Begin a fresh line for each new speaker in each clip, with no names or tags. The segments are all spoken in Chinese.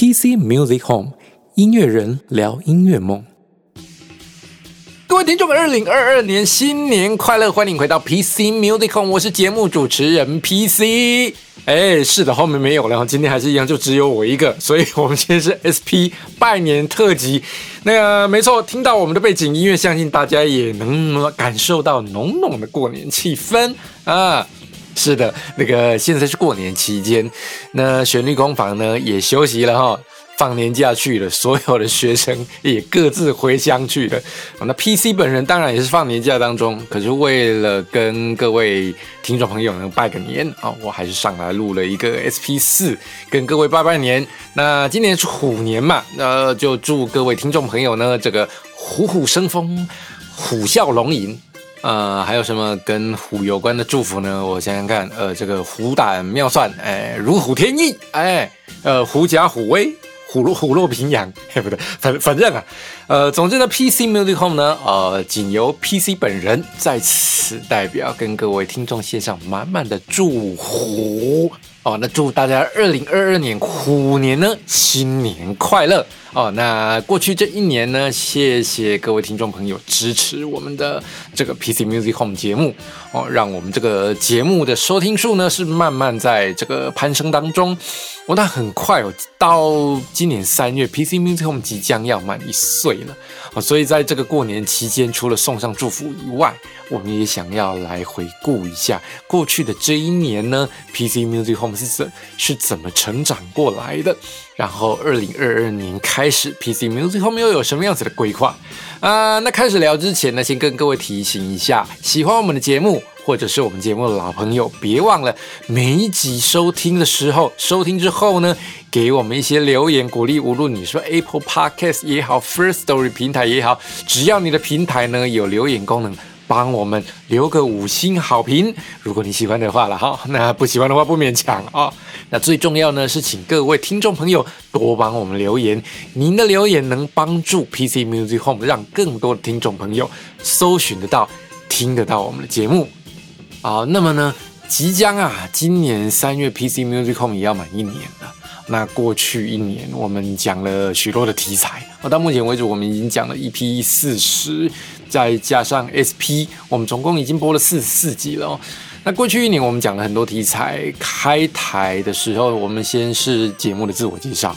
PC Music Home 音乐人聊音乐梦。各位听众们，二零二二年新年快乐！欢迎回到 PC Music Home，我是节目主持人 PC。哎，是的，后面没有了，今天还是一样，就只有我一个，所以我们今天是 SP 拜年特辑。那个没错，听到我们的背景音乐，相信大家也能感受到浓浓的过年气氛啊。是的，那个现在是过年期间，那旋律工坊呢也休息了哈，放年假去了，所有的学生也各自回乡去了。那 PC 本人当然也是放年假当中，可是为了跟各位听众朋友能拜个年啊，我还是上来录了一个 SP 四，跟各位拜拜年。那今年是虎年嘛，那就祝各位听众朋友呢，这个虎虎生风，虎啸龙吟。呃，还有什么跟虎有关的祝福呢？我想想看，呃，这个虎胆妙算，哎，如虎添翼，哎，呃，狐假虎威，虎落虎落平阳，哎，不对，反反正啊，呃，总之呢，PC Music Home 呢，呃，仅由 PC 本人在此代表跟各位听众献上满满的祝福哦，那祝大家二零二二年虎年呢，新年快乐。哦，那过去这一年呢，谢谢各位听众朋友支持我们的这个 PC Music Home 节目哦，让我们这个节目的收听数呢是慢慢在这个攀升当中。哦，那很快哦，到今年三月，PC Music Home 即将要满一岁了哦，所以在这个过年期间，除了送上祝福以外，我们也想要来回顾一下过去的这一年呢，PC Music Home 是怎是怎么成长过来的。然后，二零二二年开始，PC Music Home 又有什么样子的规划啊？那开始聊之前呢，先跟各位提醒一下，喜欢我们的节目或者是我们节目的老朋友，别忘了每一集收听的时候，收听之后呢，给我们一些留言鼓励。无论你说 Apple Podcast 也好，First Story 平台也好，只要你的平台呢有留言功能。帮我们留个五星好评，如果你喜欢的话了哈，那不喜欢的话不勉强啊。那最重要呢是请各位听众朋友多帮我们留言，您的留言能帮助 PC Music Home 让更多的听众朋友搜寻得到、听得到我们的节目啊。那么呢，即将啊，今年三月 PC Music Home 也要满一年了。那过去一年我们讲了许多的题材，到目前为止我们已经讲了一批四十。再加上 SP，我们总共已经播了四十四集了。哦那过去一年，我们讲了很多题材。开台的时候，我们先是节目的自我介绍，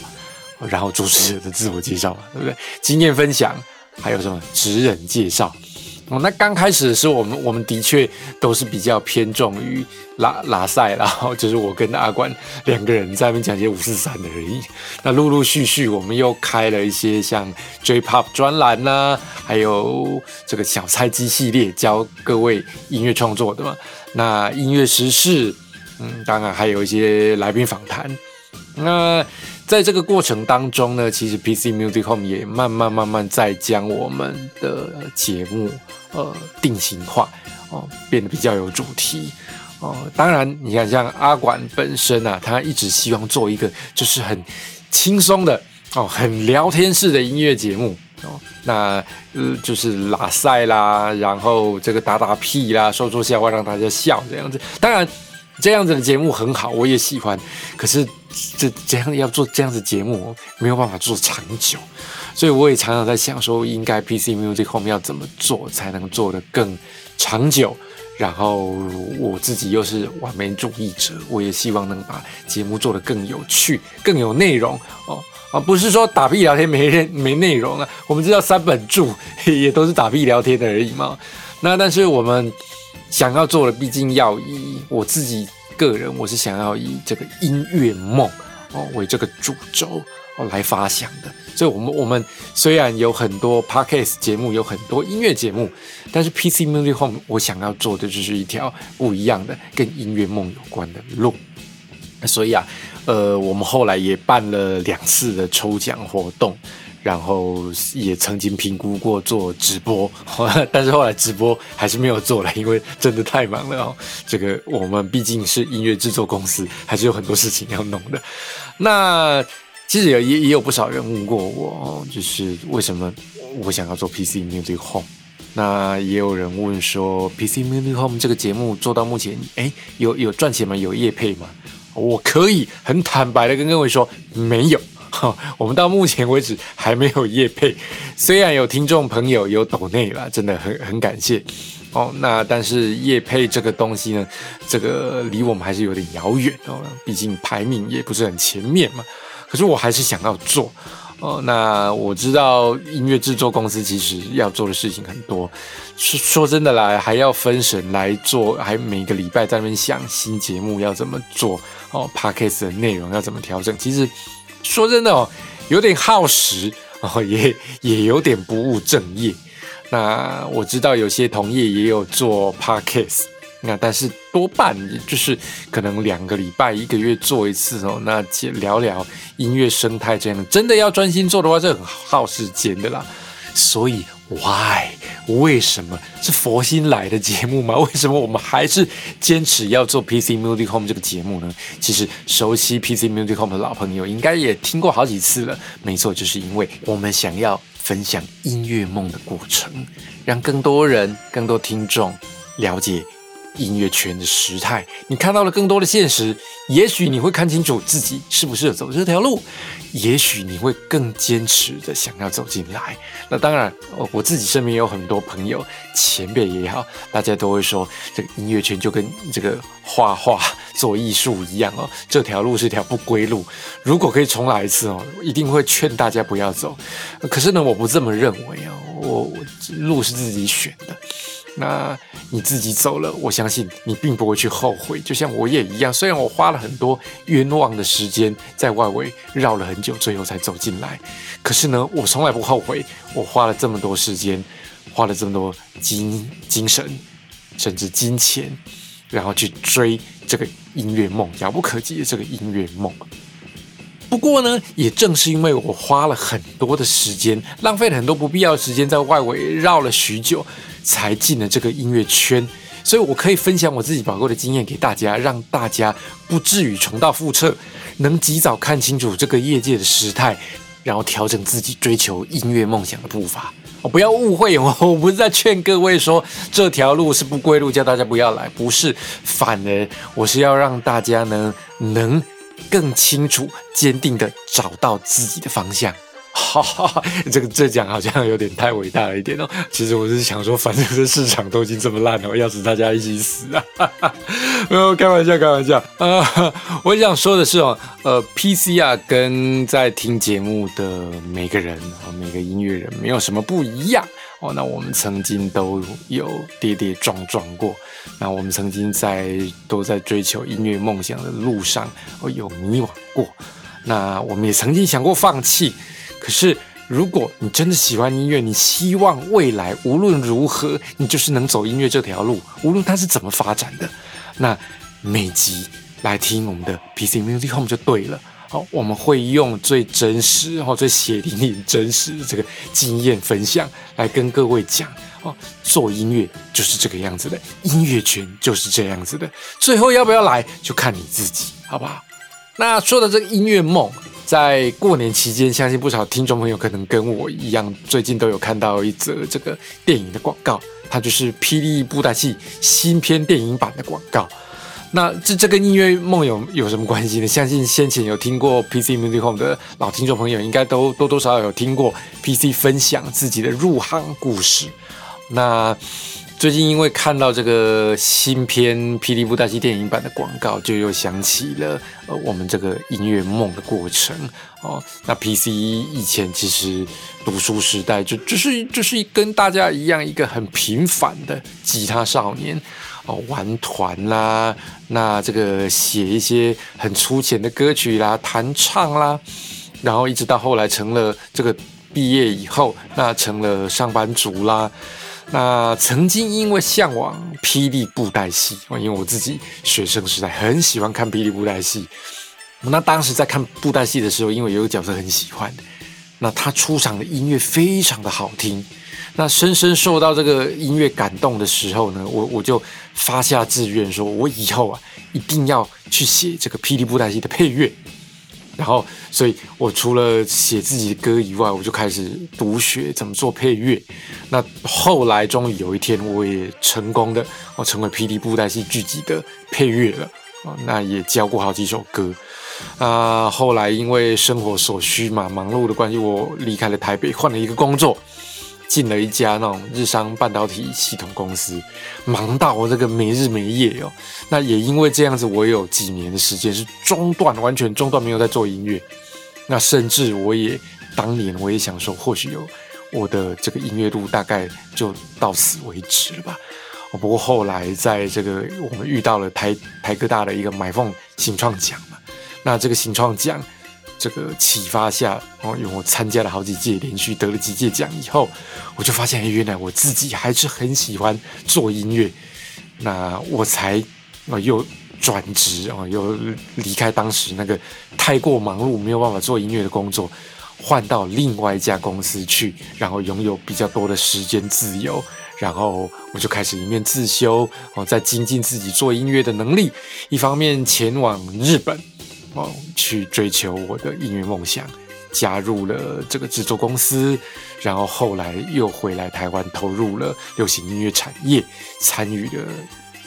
然后主持人的自我介绍，对不对？经验分享，还有什么职人介绍。那刚开始的时候，我们我们的确都是比较偏重于拉拉赛，然后就是我跟阿关两个人在那边讲些五四三的而已。那陆陆续续，我们又开了一些像 J-Pop 专栏呐，还有这个小菜鸡系列，教各位音乐创作的嘛。那音乐时事，嗯，当然还有一些来宾访谈。那在这个过程当中呢，其实 PC Music Home 也慢慢慢慢在将我们的节目呃定型化哦，变得比较有主题哦。当然，你看像阿管本身啊，他一直希望做一个就是很轻松的哦，很聊天式的音乐节目哦。那呃就是拉塞啦，然后这个打打屁啦，说说笑话让大家笑这样子。当然。这样子的节目很好，我也喜欢。可是这这样要做这样子节目，没有办法做长久，所以我也常常在想，说应该 PC Music 后面要怎么做才能做得更长久。然后我自己又是完美主义者，我也希望能把节目做得更有趣、更有内容哦啊，不是说打屁聊天没没内容啊。我们知道三本柱也都是打屁聊天的而已嘛。那但是我们。想要做的，毕竟要以我自己个人，我是想要以这个音乐梦哦为这个主轴哦来发想的。所以，我们我们虽然有很多 podcast 节目，有很多音乐节目，但是 PC Music Home 我想要做的就是一条不一样的跟音乐梦有关的路。所以啊，呃，我们后来也办了两次的抽奖活动。然后也曾经评估过做直播，但是后来直播还是没有做了，因为真的太忙了哦。这个我们毕竟是音乐制作公司，还是有很多事情要弄的。那其实也也也有不少人问过我，就是为什么我想要做 PC Music Home？那也有人问说，PC Music Home 这个节目做到目前，哎，有有赚钱吗？有业配吗？我可以很坦白的跟各位说，没有。我们到目前为止还没有业配，虽然有听众朋友有抖内了，真的很很感谢哦。那但是业配这个东西呢，这个离我们还是有点遥远哦，毕竟排名也不是很前面嘛。可是我还是想要做哦。那我知道音乐制作公司其实要做的事情很多，说说真的啦，还要分神来做，还每个礼拜在那边想新节目要怎么做哦，podcast 的内容要怎么调整，其实。说真的哦，有点耗时哦，也也有点不务正业。那我知道有些同业也有做 podcast，那但是多半就是可能两个礼拜、一个月做一次哦。那聊聊音乐生态这样，真的要专心做的话，是很耗时间的啦。所以，why？为什么是佛心来的节目吗？为什么我们还是坚持要做 PC Music Home 这个节目呢？其实，熟悉 PC Music Home 的老朋友应该也听过好几次了。没错，就是因为我们想要分享音乐梦的过程，让更多人、更多听众了解。音乐圈的时态，你看到了更多的现实，也许你会看清楚自己适不适合走这条路，也许你会更坚持的想要走进来。那当然，我自己身边有很多朋友，前辈也好，大家都会说，这个音乐圈就跟这个画画做艺术一样哦，这条路是条不归路。如果可以重来一次哦，一定会劝大家不要走。可是呢，我不这么认为哦，我路是自己选的。那你自己走了，我相信你并不会去后悔。就像我也一样，虽然我花了很多冤枉的时间在外围绕了很久，最后才走进来，可是呢，我从来不后悔。我花了这么多时间，花了这么多精精神，甚至金钱，然后去追这个音乐梦，遥不可及的这个音乐梦。不过呢，也正是因为我花了很多的时间，浪费了很多不必要的时间在外围绕了许久。才进了这个音乐圈，所以我可以分享我自己宝贵的经验给大家，让大家不至于重蹈覆辙，能及早看清楚这个业界的时态，然后调整自己追求音乐梦想的步伐。哦，不要误会我，我不是在劝各位说这条路是不归路，叫大家不要来，不是，反而我是要让大家呢能更清楚、坚定的找到自己的方向。哈哈，这个这讲好像有点太伟大了一点哦。其实我是想说，反正这市场都已经这么烂了，要死大家一起死啊！没 有开玩笑，开玩笑啊！我想说的是哦，呃，PC 啊，跟在听节目的每个人啊，每个音乐人没有什么不一样哦。那我们曾经都有跌跌撞撞过，那我们曾经在都在追求音乐梦想的路上哦有迷惘过，那我们也曾经想过放弃。可是，如果你真的喜欢音乐，你希望未来无论如何，你就是能走音乐这条路，无论它是怎么发展的，那每集来听我们的 PC Music Home 就对了。好，我们会用最真实、然后最血淋淋、真实的这个经验分享来跟各位讲哦，做音乐就是这个样子的，音乐圈就是这样子的。最后要不要来，就看你自己，好不好？那说的这个音乐梦。在过年期间，相信不少听众朋友可能跟我一样，最近都有看到一则这个电影的广告，它就是《霹雳布袋戏》新片电影版的广告。那这这跟音乐梦有有什么关系呢？相信先前有听过 PC Music Home 的老听众朋友，应该都多多少少有听过 PC 分享自己的入行故事。那最近因为看到这个新片《霹雳布袋戏》电影版的广告，就又想起了呃我们这个音乐梦的过程哦。那 PC 以前其实读书时代就就是就是跟大家一样一个很平凡的吉他少年哦，玩团啦，那这个写一些很粗浅的歌曲啦，弹唱啦，然后一直到后来成了这个毕业以后，那成了上班族啦。那曾经因为向往霹雳布袋戏，因为我自己学生时代很喜欢看霹雳布袋戏。那当时在看布袋戏的时候，因为有个角色很喜欢，那他出场的音乐非常的好听，那深深受到这个音乐感动的时候呢，我我就发下志愿，说我以后啊一定要去写这个霹雳布袋戏的配乐。然后，所以我除了写自己的歌以外，我就开始读学怎么做配乐。那后来终于有一天，我也成功的我成为霹雳布袋戏剧集的配乐了啊！那也教过好几首歌。啊，后来因为生活所需嘛，忙碌的关系，我离开了台北，换了一个工作，进了一家那种日商半导体系统公司，忙到我这个没日没夜哦。那也因为这样子，我有几年的时间是中断，完全中断，没有在做音乐。那甚至我也当年我也想说，或许有我的这个音乐路大概就到此为止了吧。不过后来在这个我们遇到了台台科大的一个买凤新创奖嘛，那这个新创奖这个启发下，哦，因为我参加了好几届，连续得了几届奖以后，我就发现哎原来我自己还是很喜欢做音乐，那我才啊又转职啊，又离开当时那个太过忙碌没有办法做音乐的工作，换到另外一家公司去，然后拥有比较多的时间自由。然后我就开始一面自修哦，在精进自己做音乐的能力，一方面前往日本哦去追求我的音乐梦想，加入了这个制作公司，然后后来又回来台湾投入了流行音乐产业，参与了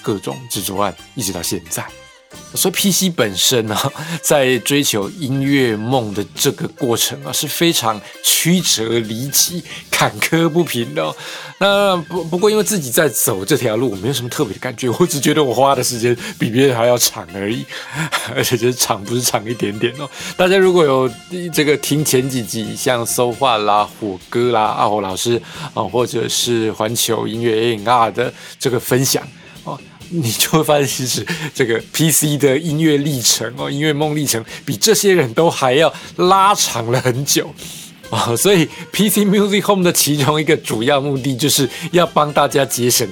各种制作案，一直到现在。所以 PC 本身呢，在追求音乐梦的这个过程啊，是非常曲折离奇、坎坷不平的。哦那不不过，因为自己在走这条路，我没有什么特别的感觉，我只觉得我花的时间比别人还要长而已，而且就是长不是长一点点哦。大家如果有这个听前几集，像搜画啦、火哥啦、阿火老师啊，或者是环球音乐 A N R 的这个分享哦。你就会发现，其实这个 PC 的音乐历程哦，音乐梦历程比这些人都还要拉长了很久啊！所以 PC Music Home 的其中一个主要目的，就是要帮大家节省。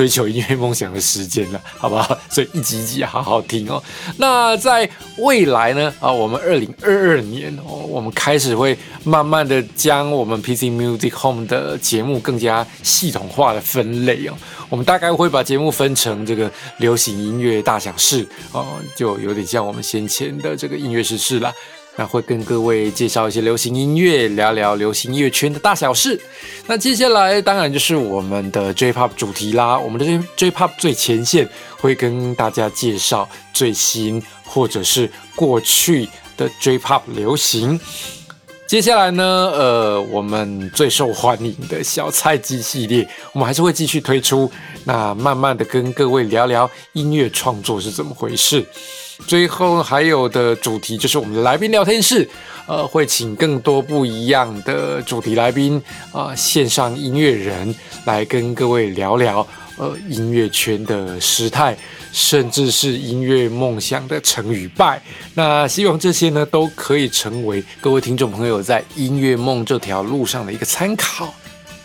追求音乐梦想的时间了，好不好？所以一集一集好好听哦。那在未来呢？啊，我们二零二二年哦，我们开始会慢慢的将我们 PC Music Home 的节目更加系统化的分类哦。我们大概会把节目分成这个流行音乐大小事哦，就有点像我们先前的这个音乐时事啦。那会跟各位介绍一些流行音乐，聊聊流行音乐圈的大小事。那接下来当然就是我们的 J-Pop 主题啦。我们的 J-Pop 最前线会跟大家介绍最新或者是过去的 J-Pop 流行。接下来呢，呃，我们最受欢迎的小菜鸡系列，我们还是会继续推出。那慢慢的跟各位聊聊音乐创作是怎么回事。最后还有的主题就是我们的来宾聊天室，呃，会请更多不一样的主题来宾啊，线上音乐人来跟各位聊聊呃音乐圈的时态，甚至是音乐梦想的成与败。那希望这些呢都可以成为各位听众朋友在音乐梦这条路上的一个参考。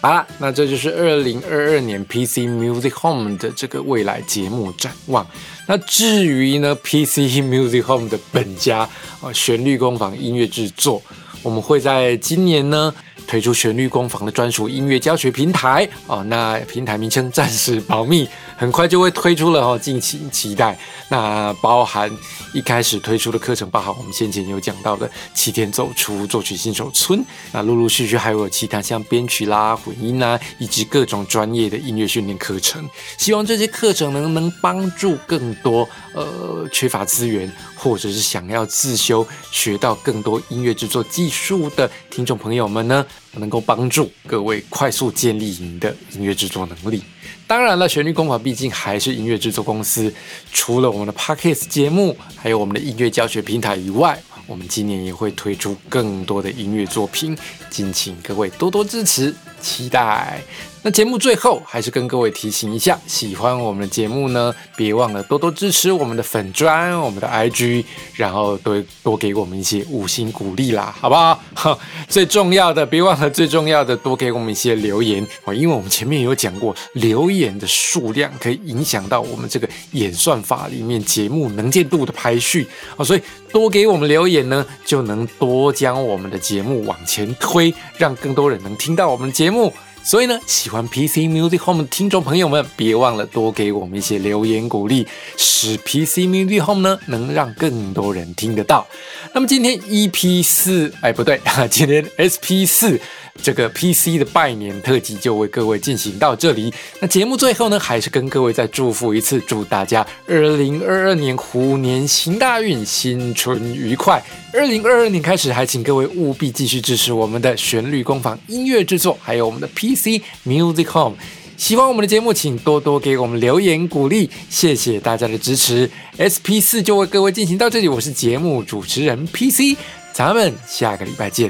好啦，那这就是二零二二年 PC Music Home 的这个未来节目展望。那至于呢，PC Music Home 的本家啊，旋律工坊音乐制作，我们会在今年呢。推出旋律工坊的专属音乐教学平台哦，那平台名称暂时保密，很快就会推出了哦，敬请期待。那包含一开始推出的课程，包含我们先前有讲到的七天走出作曲新手村，那陆陆续续还有其他像编曲啦、混音啊，以及各种专业的音乐训练课程。希望这些课程能能帮助更多呃缺乏资源或者是想要自修学到更多音乐制作技术的听众朋友们呢。能够帮助各位快速建立您的音乐制作能力。当然了，旋律工坊毕竟还是音乐制作公司，除了我们的 Podcast 节目，还有我们的音乐教学平台以外，我们今年也会推出更多的音乐作品，敬请各位多多支持，期待。那节目最后还是跟各位提醒一下，喜欢我们的节目呢，别忘了多多支持我们的粉砖、我们的 IG，然后多多给我们一些五星鼓励啦，好不好？最重要的，别忘了最重要的，多给我们一些留言哦，因为我们前面有讲过，留言的数量可以影响到我们这个演算法里面节目能见度的排序啊，所以多给我们留言呢，就能多将我们的节目往前推，让更多人能听到我们的节目。所以呢，喜欢 PC Music Home 的听众朋友们，别忘了多给我们一些留言鼓励，使 PC Music Home 呢能让更多人听得到。那么今天 EP 四，哎不对，今天 SP 四这个 PC 的拜年特辑就为各位进行到这里。那节目最后呢，还是跟各位再祝福一次，祝大家二零二二年虎年行大运，新春愉快。二零二二年开始，还请各位务必继续支持我们的旋律工坊音乐制作，还有我们的 PC Music Home。喜欢我们的节目，请多多给我们留言鼓励，谢谢大家的支持。SP 四就为各位进行到这里，我是节目主持人 PC，咱们下个礼拜见，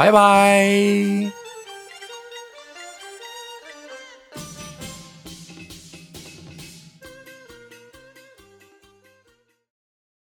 拜拜。